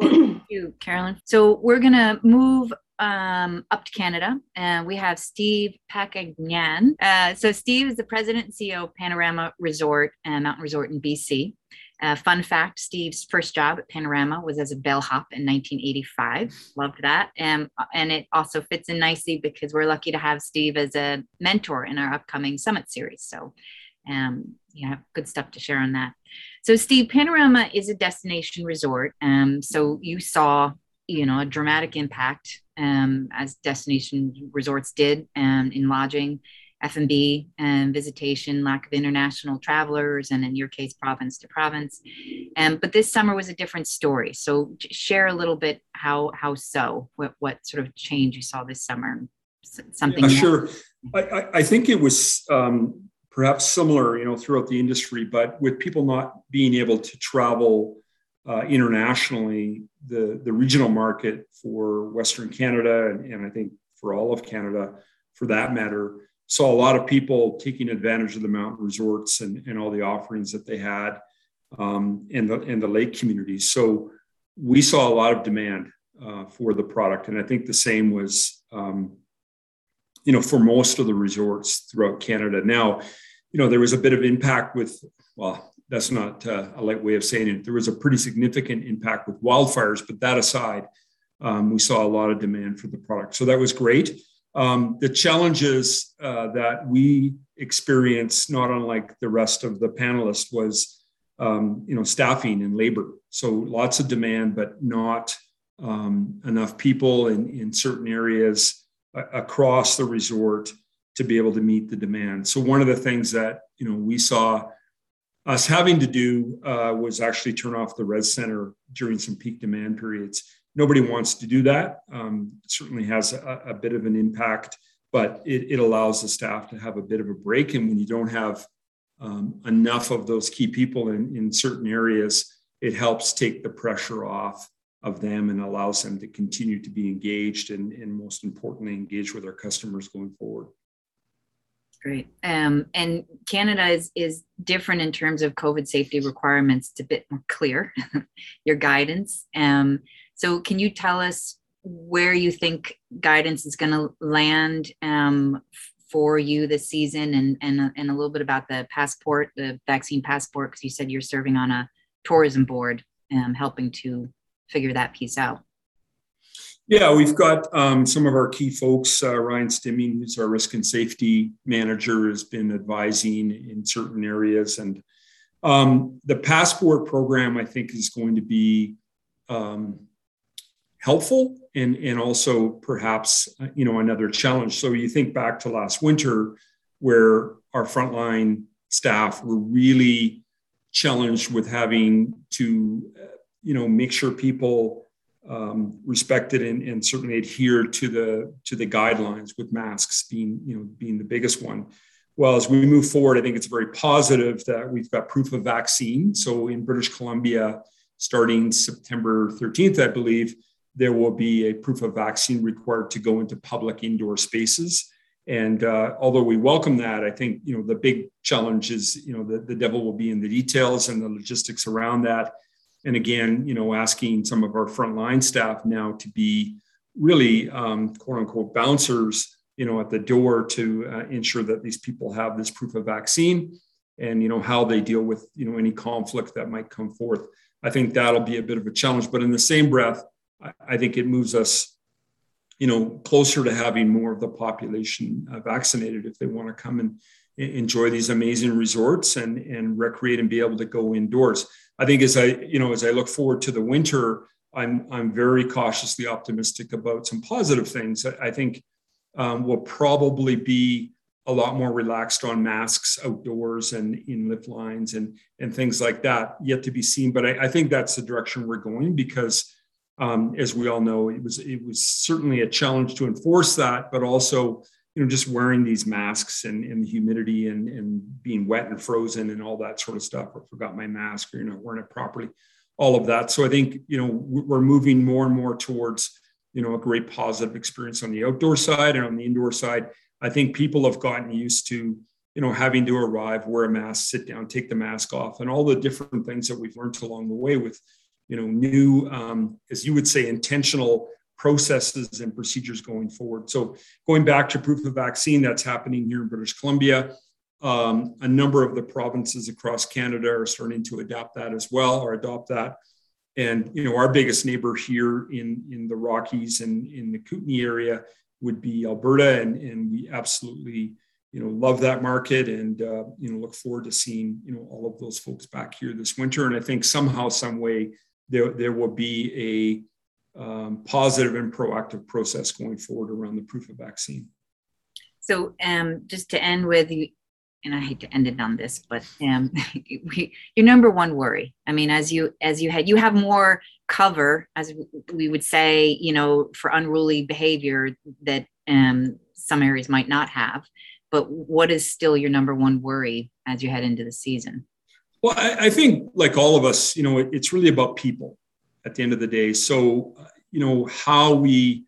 Thank you, Carolyn. So we're gonna move um, up to Canada, and we have Steve Paccagnan. Uh, so Steve is the president and CEO of Panorama Resort and Mountain Resort in BC. Uh, fun fact Steve's first job at Panorama was as a bellhop in 1985. Loved that. Um, and it also fits in nicely because we're lucky to have Steve as a mentor in our upcoming summit series. So, um, have good stuff to share on that. So, Steve, Panorama is a destination resort. Um, so, you saw you know a dramatic impact um, as destination resorts did um, in lodging F&B and visitation, lack of international travelers, and in your case, province to province. Um, but this summer was a different story. So share a little bit how how so, what, what sort of change you saw this summer? Something. Yeah, sure. I, I think it was um, perhaps similar, you know, throughout the industry, but with people not being able to travel uh, internationally, the the regional market for Western Canada and, and I think for all of Canada, for that matter saw a lot of people taking advantage of the mountain resorts and, and all the offerings that they had um, in the in the lake communities. So we saw a lot of demand uh, for the product, and I think the same was um, you know for most of the resorts throughout Canada. Now, you know there was a bit of impact with well. That's not uh, a light way of saying it. There was a pretty significant impact with wildfires, but that aside, um, we saw a lot of demand for the product. So that was great. Um, the challenges uh, that we experienced, not unlike the rest of the panelists, was um, you know staffing and labor. So lots of demand, but not um, enough people in, in certain areas across the resort to be able to meet the demand. So one of the things that you know we saw us having to do uh, was actually turn off the res center during some peak demand periods nobody wants to do that. Um, certainly has a, a, bit of an impact, but it, it, allows the staff to have a bit of a break. And when you don't have um, enough of those key people in, in certain areas, it helps take the pressure off of them and allows them to continue to be engaged and, and most importantly, engage with our customers going forward. Great. Um, and Canada is, is different in terms of COVID safety requirements. It's a bit more clear, your guidance. Um, so can you tell us where you think guidance is going to land um, for you this season and, and, and a little bit about the passport, the vaccine passport, because you said you're serving on a tourism board um, helping to figure that piece out. Yeah, we've got um, some of our key folks. Uh, Ryan Stimming, who's our risk and safety manager, has been advising in certain areas. And um, the passport program, I think, is going to be um, helpful and, and also perhaps you know another challenge. So you think back to last winter, where our frontline staff were really challenged with having to you know make sure people um, respected and, and, certainly adhere to the to the guidelines with masks being you know being the biggest one. Well as we move forward i think it's very positive that we've got proof of vaccine. So in british columbia starting september 13th i believe there will be a proof of vaccine required to go into public indoor spaces. And uh, although we welcome that i think you know the big challenge is you know the, the devil will be in the details and the logistics around that and again, you know, asking some of our frontline staff now to be really um, quote unquote bouncers, you know, at the door to uh, ensure that these people have this proof of vaccine and, you know, how they deal with, you know, any conflict that might come forth. I think that'll be a bit of a challenge. But in the same breath, I, think it moves us, you know, closer to having more of the population uh, vaccinated if they want to come and enjoy these amazing resorts and, and recreate and be able to go indoors. I think as I, you know, as I look forward to the winter, I'm, I'm very cautiously optimistic about some positive things. I, think um, we'll probably be a lot more relaxed on masks outdoors and in lift lines and, and things like that, yet to be seen. But I, I think that's the direction we're going because, um, as we all know, it was it was certainly a challenge to enforce that, but also you know, just wearing these masks and, and the humidity and, and being wet and frozen and all that sort of stuff, or forgot my mask or, you know, wearing it properly, all of that. So I think, you know, we're moving more and more towards, you know, a great positive experience on the outdoor side and on the indoor side. I think people have gotten used to, you know, having to arrive, wear a mask, sit down, take the mask off, and all the different things that we've learned along the way with, you know, new, um, as you would say, intentional processes and procedures going forward. So, going back to proof of vaccine, that's happening here in British Columbia. Um, a number of the provinces across Canada are starting to adapt that as well or adopt that. And you know, our biggest neighbor here in in the Rockies and in the Kootenay area would be Alberta, and and we absolutely you know love that market and uh, you know look forward to seeing you know all of those folks back here this winter. And I think somehow, some way, there there will be a um, positive and proactive process going forward around the proof of vaccine. So, um, just to end with you, and I hate to end it on this, but um, your number one worry. I mean, as you as you had, you have more cover, as we would say, you know, for unruly behavior that um, some areas might not have. But what is still your number one worry as you head into the season? Well, I, I think, like all of us, you know, it, it's really about people at the end of the day. So, you know, how we,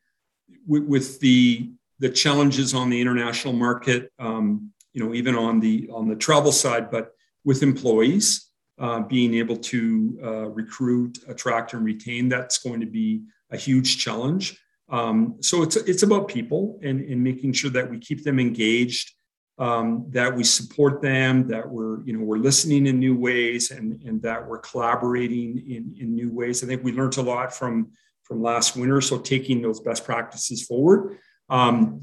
with, with the the challenges on the international market, um, you know, even on the on the travel side, but with employees uh, being able to uh, recruit, attract, and retain, that's going to be a huge challenge. Um, so it's it's about people and, and making sure that we keep them engaged um, that we support them, that we're, you know, we're listening in new ways and, and that we're collaborating in, in new ways. I think we learned a lot from, from last winter. So taking those best practices forward. Um,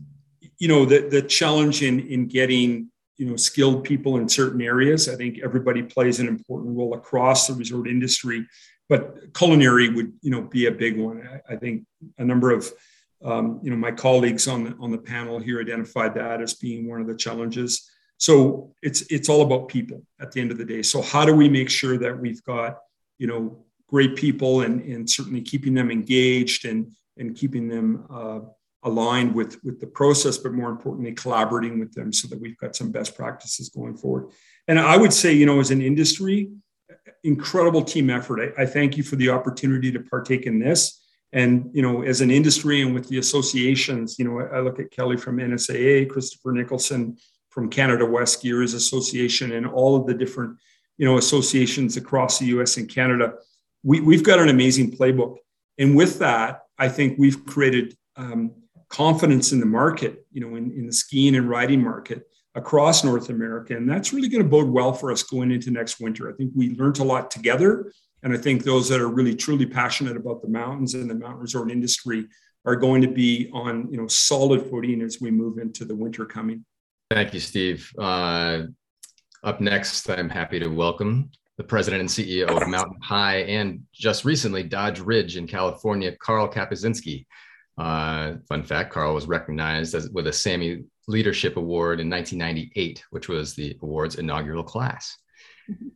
you know, the, the challenge in, in getting, you know, skilled people in certain areas, I think everybody plays an important role across the resort industry, but culinary would, you know, be a big one. I, I think a number of um, you know, my colleagues on the, on the panel here identified that as being one of the challenges. So it's it's all about people at the end of the day. So how do we make sure that we've got you know great people and and certainly keeping them engaged and and keeping them uh, aligned with with the process, but more importantly collaborating with them so that we've got some best practices going forward. And I would say you know as an industry, incredible team effort. I, I thank you for the opportunity to partake in this and you know as an industry and with the associations you know i look at kelly from nsaa christopher nicholson from Canada West Ski Areas Association and all of the different, you know, associations across the U.S. and Canada. We, we've got an amazing playbook, and with that, I think we've created um, confidence in the market, you know, in, in the skiing and riding market across North America. And that's really going to bode well for us going into next winter. I think we learned a lot together. And I think those that are really truly passionate about the mountains and the mountain resort industry are going to be on you know solid footing as we move into the winter coming. Thank you, Steve. Uh, up next, I'm happy to welcome the president and CEO of Mountain High and just recently Dodge Ridge in California, Karl Kapuscinski. Uh, fun fact: Karl was recognized as, with a Sammy Leadership Award in 1998, which was the award's inaugural class. Mm-hmm.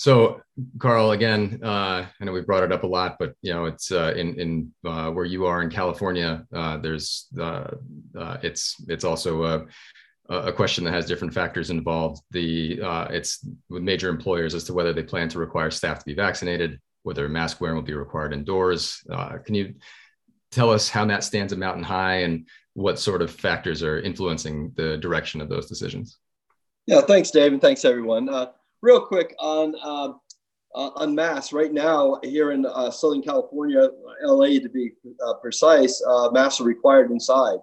So, Karl, again, uh, I know we brought it up a lot, but you know, it's uh, in in uh, where you are in California. Uh, there's uh, uh, it's it's also a, a question that has different factors involved. The it's with major employers as to whether they plan to require staff to be vaccinated, whether mask wearing will be required indoors. can you tell us how that stands at Mountain High and what sort of factors are influencing the direction of those decisions? Yeah, thanks, Dave, and thanks everyone real quick on uh, uh, on masks right now here in uh, Southern California, LA to be uh, precise, uh, masks are required inside.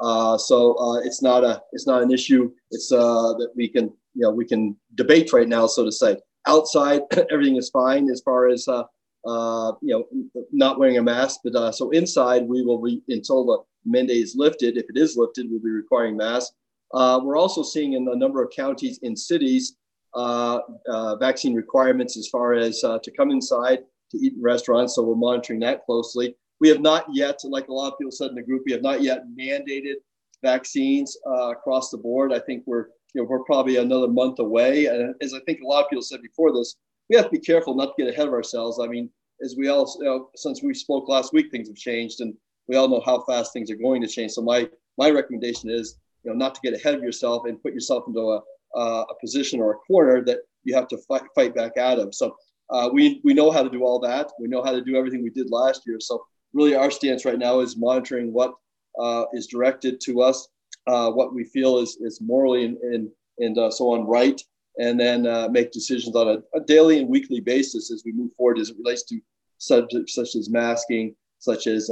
Uh, so uh, it's not a it's not an issue. It's that we can you know we can debate right now, so to say. Outside, everything is fine as far as you know not wearing a mask. But so inside, we will be until the mandate is lifted. If it is lifted, we'll be requiring masks. we're also seeing in a number of counties in cities Uh, uh, vaccine requirements as far as uh, to come inside to eat in restaurants. So we're monitoring that closely. We have not yet, like a lot of people said in the group, we have not yet mandated vaccines uh, across the board. I think we're you know, we're probably another month away. And as I think a lot of people said before this, we have to be careful not to get ahead of ourselves. I mean, as we all, you know, since we spoke last week, things have changed, and we all know how fast things are going to change. So my my recommendation is, you know, not to get ahead of yourself and put yourself into a, uh, a position or a corner that you have to fight, fight back out of. So uh, we, we know how to do all that. We know how to do everything we did last year. So really our stance right now is monitoring what uh, is directed to us, uh, what we feel is, is morally and, and, and uh, so on right, and then uh, make decisions on a, a, daily and weekly basis as we move forward as it relates to subjects such as masking, such as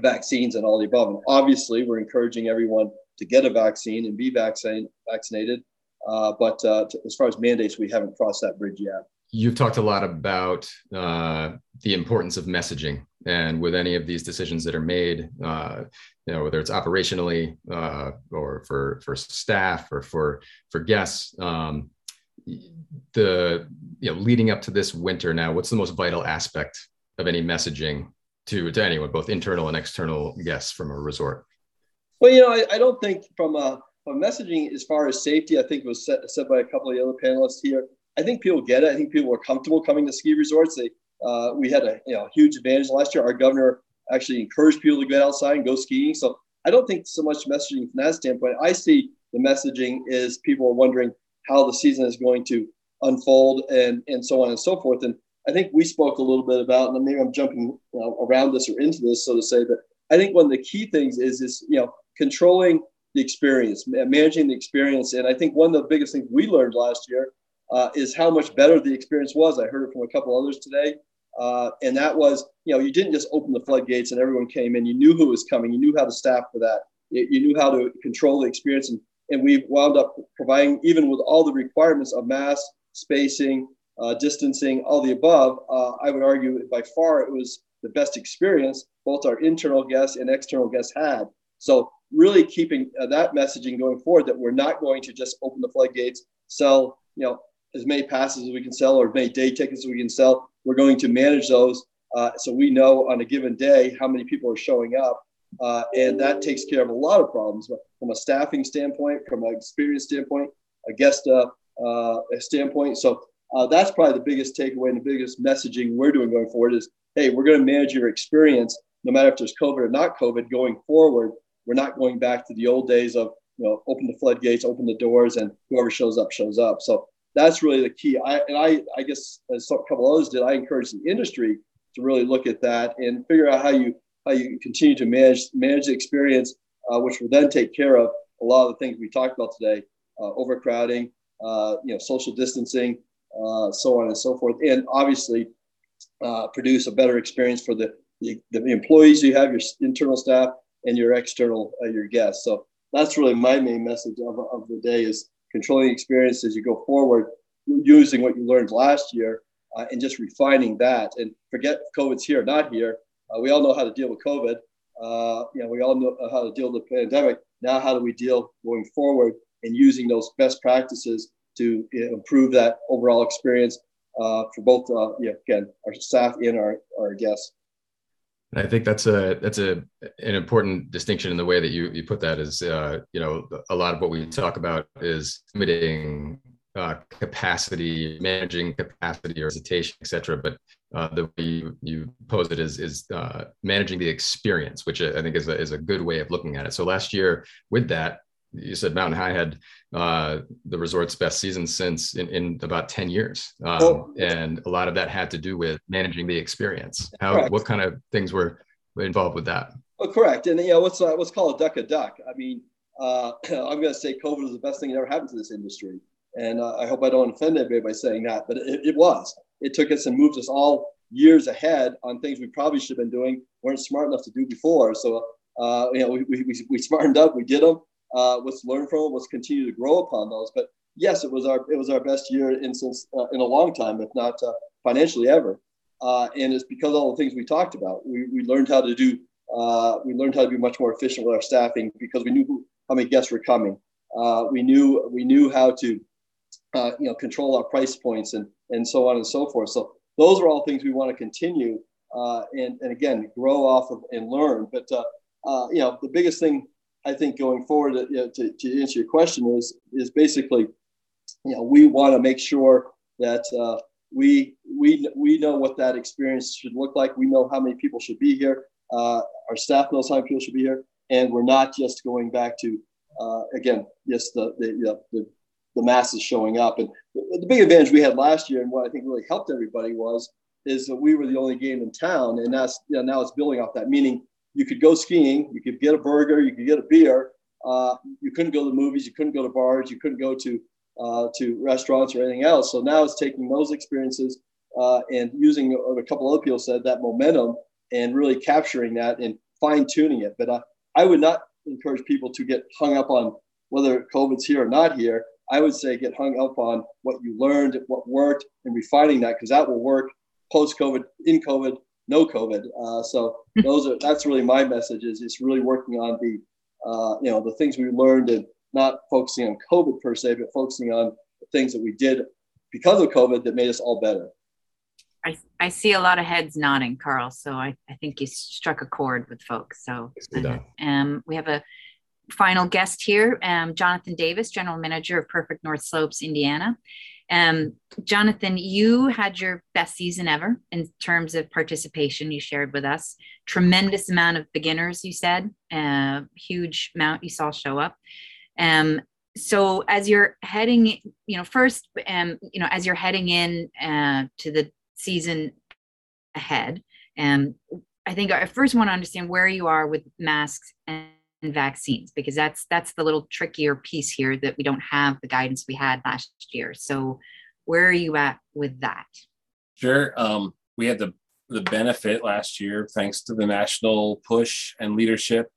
vaccines and all the above. And obviously, we're encouraging everyone to get a vaccine and be vaccine, vaccinated. Uh, but uh, to, as far as mandates, we haven't crossed that bridge yet. You've talked a lot about uh, the importance of messaging, and with any of these decisions that are made, uh, you know, whether it's operationally uh, or for for staff or for for guests, um, the you know, leading up to this winter now, what's the most vital aspect of any messaging to to anyone, both internal and external guests from a resort? Well, you know, I, I don't think from a but messaging as far as safety, I think was said, said by a couple of the other panelists here. I think people get it. I think people are comfortable coming to ski resorts. They, uh, we had a you know, huge advantage last year. Our governor actually encouraged people to get outside and go skiing. So I don't think so much messaging from that standpoint. I see the messaging is people are wondering how the season is going to unfold and, and so on and so forth. And I think we spoke a little bit about, and maybe I'm jumping you know, around this or into this, so to say, but I think one of the key things is, is you know, controlling the experience, managing the experience. And I think one of the biggest things we learned last year uh, is how much better the experience was. I heard it from a couple others today. Uh, and that was, you know, you didn't just open the floodgates and everyone came in. You knew who was coming. You knew how to staff for that. You, knew how to control the experience. And, and we wound up providing, even with all the requirements of mass spacing, uh, distancing, all the above, uh, I would argue by far it was the best experience both our internal guests and external guests had. So really keeping uh, that messaging going forward that we're not going to just open the floodgates, sell, you know, as many passes as we can sell or as many day tickets as we can sell. We're going to manage those uh, so we know on a given day how many people are showing up. Uh, and that takes care of a lot of problems from a staffing standpoint, from an experience standpoint, a guest uh, uh standpoint. So uh, that's probably the biggest takeaway and the biggest messaging we're doing going forward is, hey, we're going to manage your experience no matter if there's COVID or not COVID going forward we're not going back to the old days of you know open the floodgates, open the doors, and whoever shows up shows up. So that's really the key. I, and I, I guess as a couple others did, I encourage the industry to really look at that and figure out how you how you continue to manage manage the experience, uh, which will then take care of a lot of the things we talked about today, uh, overcrowding, uh, you know, social distancing, uh, so on and so forth, and obviously uh, produce a better experience for the, the, the, employees you have, your internal staff, and your external uh, your guests. So that's really my main message of, of the day is controlling experience as you go forward, using what you learned last year uh, and just refining that. And forget COVID's here, not here. Uh, we all know how to deal with COVID. Uh, you know, we all know how to deal with the pandemic. Now, how do we deal going forward and using those best practices to improve that overall experience uh, for both, uh, yeah, again, our staff and our, our guests. I think that's a that's a an important distinction in the way that you you put that is uh, you know a lot of what we talk about is limiting uh, capacity, managing capacity or hesitation, etc. But uh, the way you, you pose it is, is uh, managing the experience, which I think is a, is a good way of looking at it. So last year with that, you said Mountain High had uh, the resort's best season since in, in about 10 years. Um, oh. And a lot of that had to do with managing the experience. How, correct. what kind of things were involved with that? Oh, correct. And, you know, what's, uh, what's called a duck a duck. I mean, uh, I'm going to say COVID was the best thing that ever happened to this industry. And uh, I hope I don't offend anybody by saying that, but it, it was. It took us and moved us all years ahead on things we probably should have been doing, weren't smart enough to do before. So, uh, you know, we, we, we smartened up, we did them uh, let's learn from it. Let's continue to grow upon those. But yes, it was our it was our best year in since uh, in a long time, if not uh, financially ever. Uh, and it's because all the things we talked about. We, we learned how to do. Uh, we learned how to be much more efficient with our staffing because we knew who, how many guests were coming. Uh, we knew we knew how to you know control our price points and and so on and so forth. So those are all things we want to continue and and again grow off of and learn. But you know the biggest thing I think going forward, you know, to, to answer your question is is basically, you know, we want to make sure that uh, we we we know what that experience should look like. We know how many people should be here. Uh, our staff knows how many people should be here, and we're not just going back to uh, again, just the the, you know, the the masses showing up. And the, the big advantage we had last year, and what I think really helped everybody was is that we were the only game in town, and that's you know, now it's building off that. Meaning you could go skiing, you could get a burger, you could get a beer. Uh, you couldn't go to movies, you couldn't go to bars, you couldn't go to uh, to restaurants or anything else. So now it's taking those experiences uh, and using a couple other people said that momentum and really capturing that and fine tuning it. But uh, I would not encourage people to get hung up on whether COVID's here or not here. I would say get hung up on what you learned, what worked, and refining that because that will work post COVID, in COVID, no COVID. Uh, so those are that's really my message is it's really working on the uh, you know the things we learned and not focusing on COVID per se, but focusing on the things that we did because of COVID that made us all better. I, I see a lot of heads nodding, Karl. So I, I think you struck a chord with folks. So um, we have a final guest here, um, Jonathan Davis, General Manager of Perfect North Slopes, Indiana. Um, Jonathan, you had your best season ever in terms of participation. You shared with us tremendous amount of beginners. You said uh, huge amount you saw show up. Um, so as you're heading, you know, first, um, you know, as you're heading in uh, to the season ahead, um, I think I first want to understand where you are with masks and vaccines because that's that's the little trickier piece here that we don't have the guidance we had last year. So where are you at with that? Sure um, we had the the benefit last year thanks to the national push and leadership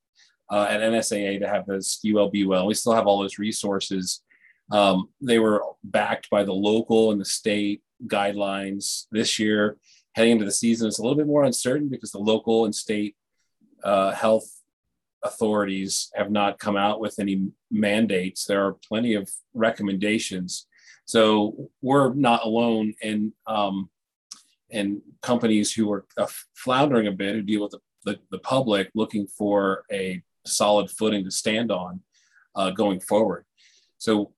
uh, at nsaa to have this ulb well. We still have all those resources. Um, they were backed by the local and the state guidelines this year. Heading into the season it's a little bit more uncertain because the local and state uh, health authorities have not come out with any mandates. There are plenty of recommendations. So we're not alone in um, in companies who are uh, floundering a bit, who deal with the, the, the, public looking for a solid footing to stand on uh, going forward. So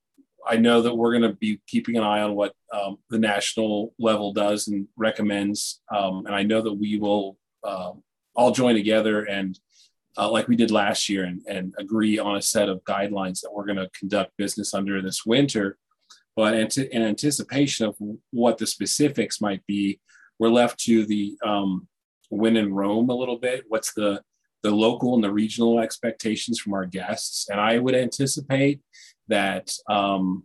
I know that we're going to be keeping an eye on what um, the national level does and recommends, um, and I know that we will uh, all join together and uh, like we did last year and, and agree on a set of guidelines that we're going to conduct business under this winter. But in anticipation of what the specifics might be, we're left to the um, when in Rome a little bit. What's the the local and the regional expectations from our guests. And I would anticipate that um,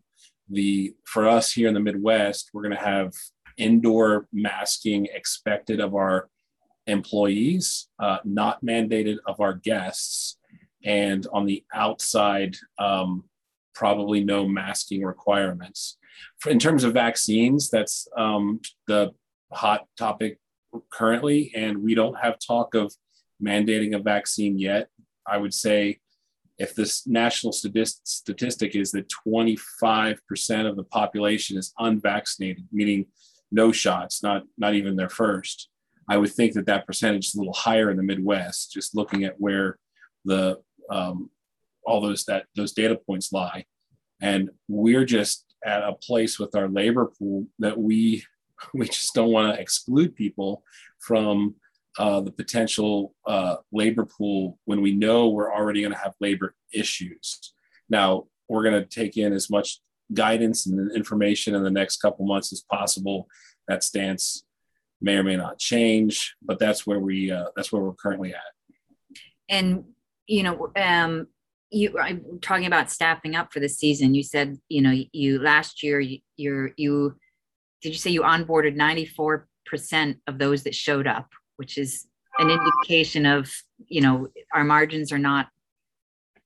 the for us here in the Midwest, we're going to have indoor masking expected of our employees, uh, not mandated of our guests, and on the outside, um, probably no masking requirements. In terms of vaccines, that's um, the hot topic currently, and we don't have talk of mandating a vaccine yet. I would say if this national statistic is that 25% of the population is unvaccinated, meaning no shots, not, not even their first, I would think that that percentage is a little higher in the Midwest, just looking at where the um, all those that those data points lie. And we're just at a place with our labor pool that we we just don't want to exclude people from uh, the potential uh, labor pool when we know we're already going to have labor issues. Now, we're going to take in as much guidance and information in the next couple months as possible. That stance may or may not change, but that's where we uh, that's where we're currently at. And you know, um, you I'm talking about staffing up for the season. You said you know you last year you you're, you did you say you onboarded 94 percent of those that showed up which is an indication of you know our margins are not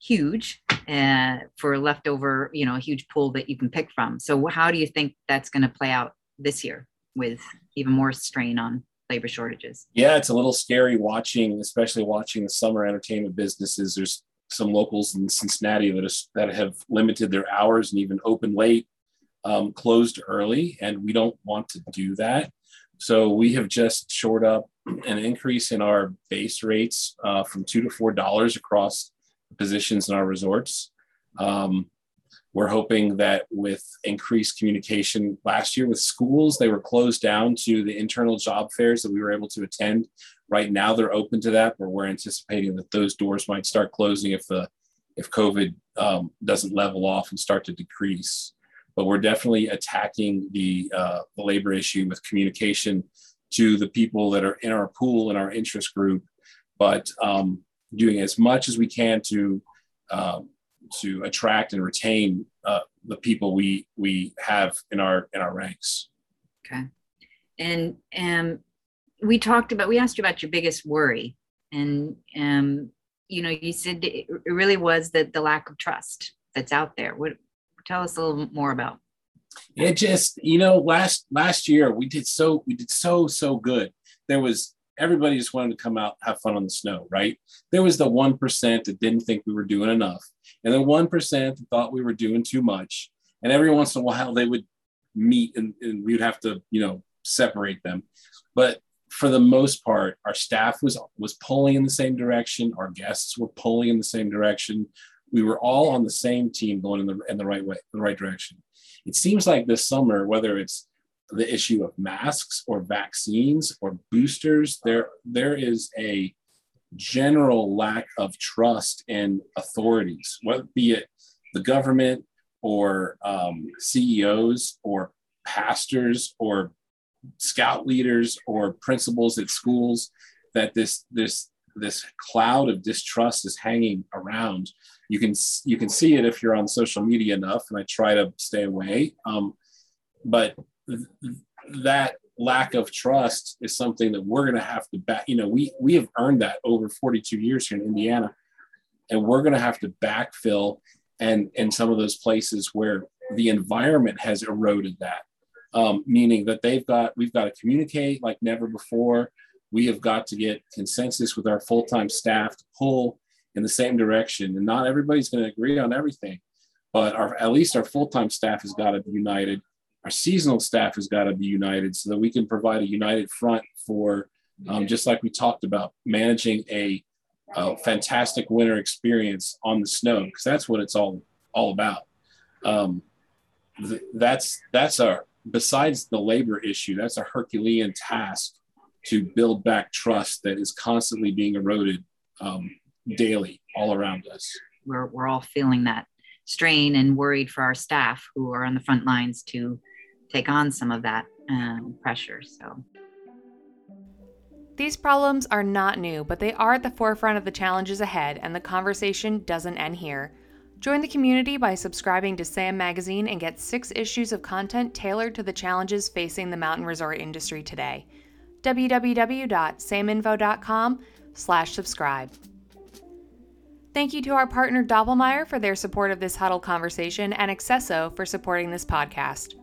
huge uh, for leftover you know a huge pool that you can pick from so how do you think that's going to play out this year with even more strain on labor shortages. Yeah it's a little scary watching especially watching the summer entertainment businesses. There's some locals in cincinnati that, is, that have limited their hours and even open late um, closed early and we don't want to do that. So we have just shored up an increase in our base rates uh, from two to four dollars across positions in our resorts. Um, we're hoping that with increased communication last year with schools, they were closed down to the internal job fairs that we were able to attend. Right now, they're open to that, but we're anticipating that those doors might start closing if the if COVID um, doesn't level off and start to decrease but we're definitely attacking the, uh, the labor issue with communication to the people that are in our pool in our interest group, but um, doing as much as we can to um, to attract and retain uh, the people we we have in our in our ranks. Okay, and um, we talked about we asked you about your biggest worry, and um, you know you said it really was that the lack of trust that's out there. What tell us a little more about. It just you know last last year we did so we did so so good. There was everybody just wanted to come out have fun on the snow right? There was the 1% that didn't think we were doing enough and then 1% thought we were doing too much. And every once in a while they would meet and, and we'd have to you know separate them. But for the most part our staff was was pulling in the same direction. Our guests were pulling in the same direction. We were all on the same team going in the in the right way, the right direction. It seems like this summer, whether it's the issue of masks or vaccines or boosters, there there is a general lack of trust in authorities, whether be it the government or um, CEOs or pastors or scout leaders or principals at schools that this this this cloud of distrust is hanging around. You can you can see it if you're on social media enough and i try to stay away um, but th- that lack of trust is something that we're going to have to back you know we we have earned that over 42 years here in indiana and we're going to have to backfill and in some of those places where the environment has eroded that um, meaning that they've got we've got to communicate like never before we have got to get consensus with our full-time staff to pull in the same direction. And not everybody's going to agree on everything, but our, at least our full time staff has got to be united. Our seasonal staff has got to be united so that we can provide a united front for, um, just like we talked about, managing a, a fantastic winter experience on the snow, because that's what it's all all about. Um, th- that's that's our besides the labor issue, that's a Herculean task to build back trust that is constantly being eroded um, daily all around us. We're, we're all feeling that strain and worried for our staff who are on the front lines to take on some of that um, pressure. So, These problems are not new, but they are at the forefront of the challenges ahead, and the conversation doesn't end here. Join the community by subscribing to SAM Magazine and get six issues of content tailored to the challenges facing the mountain resort industry today. www.saminfo.com slash subscribe. Thank you to our partner Doppelmayr for their support of this huddle conversation and Accesso for supporting this podcast.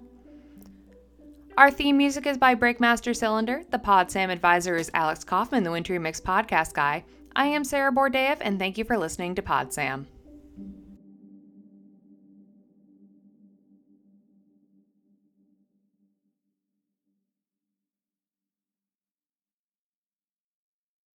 Our theme music is by Breakmaster Cylinder. The Pod Sam advisor is Alex Kaufman, the Wintry Mix podcast guy. I am Sarah Borodaeff, and thank you for listening to Pod Sam.